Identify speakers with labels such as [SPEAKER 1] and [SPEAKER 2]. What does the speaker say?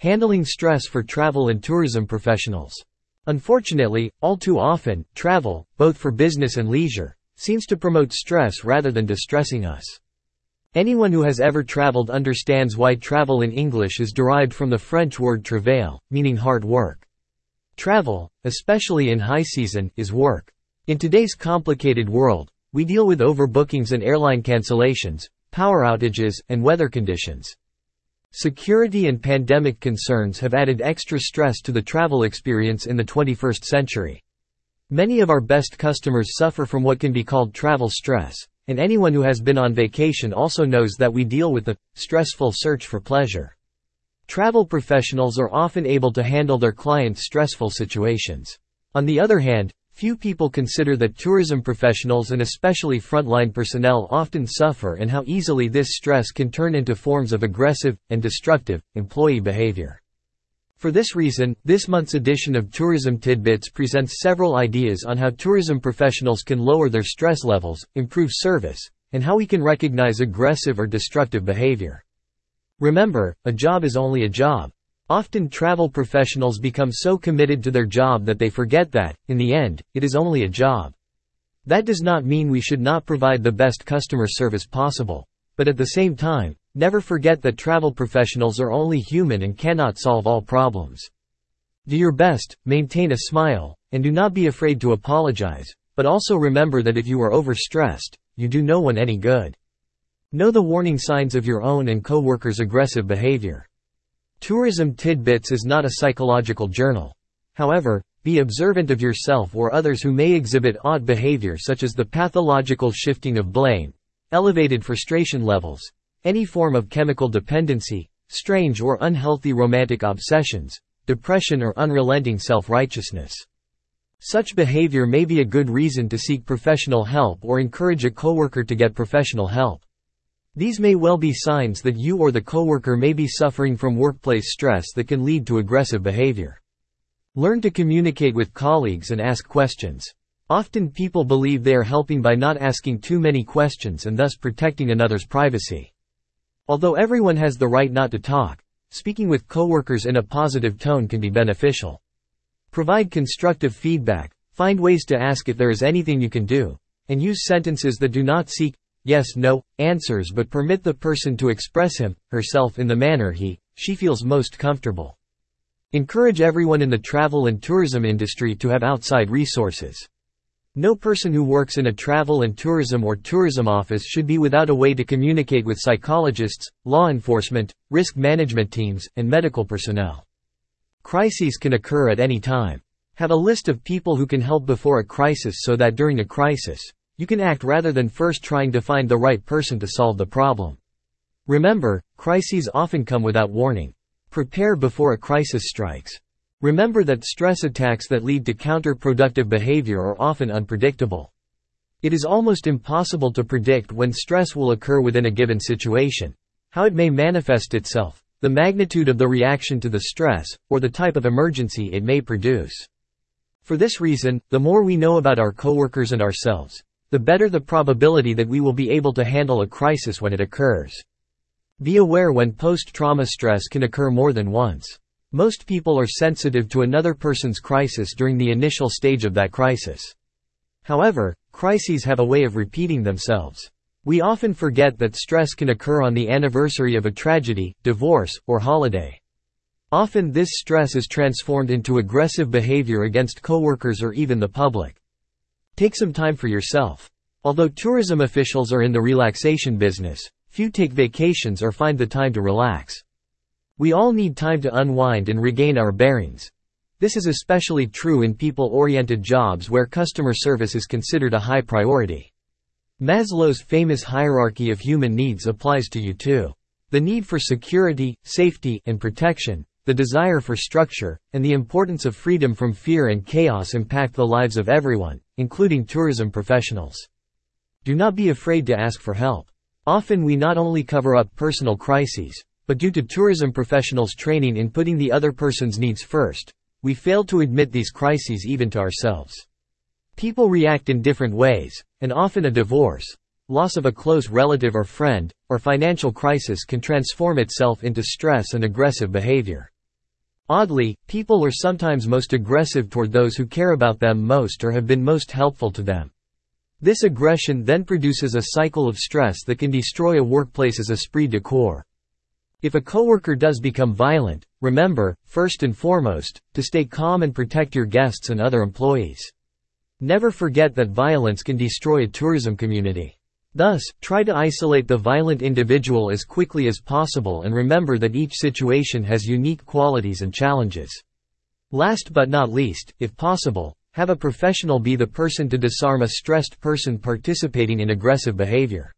[SPEAKER 1] Handling stress for travel and tourism professionals. Unfortunately, all too often, travel, both for business and leisure, seems to promote stress rather than distressing us. Anyone who has ever traveled understands why travel in English is derived from the French word travail, meaning hard work. Travel, especially in high season, is work. In today's complicated world, we deal with overbookings and airline cancellations, power outages, and weather conditions. Security and pandemic concerns have added extra stress to the travel experience in the 21st century. Many of our best customers suffer from what can be called travel stress, and anyone who has been on vacation also knows that we deal with the stressful search for pleasure. Travel professionals are often able to handle their clients' stressful situations. On the other hand, Few people consider that tourism professionals and especially frontline personnel often suffer and how easily this stress can turn into forms of aggressive and destructive employee behavior. For this reason, this month's edition of Tourism Tidbits presents several ideas on how tourism professionals can lower their stress levels, improve service, and how we can recognize aggressive or destructive behavior. Remember, a job is only a job, Often travel professionals become so committed to their job that they forget that, in the end, it is only a job. That does not mean we should not provide the best customer service possible. But at the same time, never forget that travel professionals are only human and cannot solve all problems. Do your best, maintain a smile, and do not be afraid to apologize, but also remember that if you are overstressed, you do no one any good. Know the warning signs of your own and co-workers' aggressive behavior. Tourism Tidbits is not a psychological journal. However, be observant of yourself or others who may exhibit odd behavior such as the pathological shifting of blame, elevated frustration levels, any form of chemical dependency, strange or unhealthy romantic obsessions, depression or unrelenting self-righteousness. Such behavior may be a good reason to seek professional help or encourage a coworker to get professional help. These may well be signs that you or the coworker may be suffering from workplace stress that can lead to aggressive behavior. Learn to communicate with colleagues and ask questions. Often people believe they are helping by not asking too many questions and thus protecting another's privacy. Although everyone has the right not to talk, speaking with coworkers in a positive tone can be beneficial. Provide constructive feedback, find ways to ask if there is anything you can do, and use sentences that do not seek yes no answers but permit the person to express him, herself in the manner he, she feels most comfortable. Encourage everyone in the travel and tourism industry to have outside resources. No person who works in a travel and tourism or tourism office should be without a way to communicate with psychologists, law enforcement, risk management teams, and medical personnel. Crises can occur at any time. Have a list of people who can help before a crisis so that during a crisis, you can act rather than first trying to find the right person to solve the problem. Remember, crises often come without warning. Prepare before a crisis strikes. Remember that stress attacks that lead to counterproductive behavior are often unpredictable. It is almost impossible to predict when stress will occur within a given situation, how it may manifest itself, the magnitude of the reaction to the stress, or the type of emergency it may produce. For this reason, the more we know about our coworkers and ourselves, the better the probability that we will be able to handle a crisis when it occurs. Be aware when post-trauma stress can occur more than once. Most people are sensitive to another person's crisis during the initial stage of that crisis. However, crises have a way of repeating themselves. We often forget that stress can occur on the anniversary of a tragedy, divorce, or holiday. Often this stress is transformed into aggressive behavior against coworkers or even the public. Take some time for yourself. Although tourism officials are in the relaxation business, few take vacations or find the time to relax. We all need time to unwind and regain our bearings. This is especially true in people-oriented jobs where customer service is considered a high priority. Maslow's famous hierarchy of human needs applies to you too. The need for security, safety, and protection, the desire for structure, and the importance of freedom from fear and chaos impact the lives of everyone, including tourism professionals. Do not be afraid to ask for help. Often we not only cover up personal crises, but due to tourism professionals' training in putting the other person's needs first, we fail to admit these crises even to ourselves. People react in different ways, and often a divorce, loss of a close relative or friend, or financial crisis can transform itself into stress and aggressive behavior. Oddly, people are sometimes most aggressive toward those who care about them most or have been most helpful to them. This aggression then produces a cycle of stress that can destroy a workplace's esprit de corps. If a coworker does become violent, remember, first and foremost, to stay calm and protect your guests and other employees. Never forget that violence can destroy a tourism community. Thus, try to isolate the violent individual as quickly as possible and remember that each situation has unique qualities and challenges. Last but not least, if possible, have a professional be the person to disarm a stressed person participating in aggressive behavior.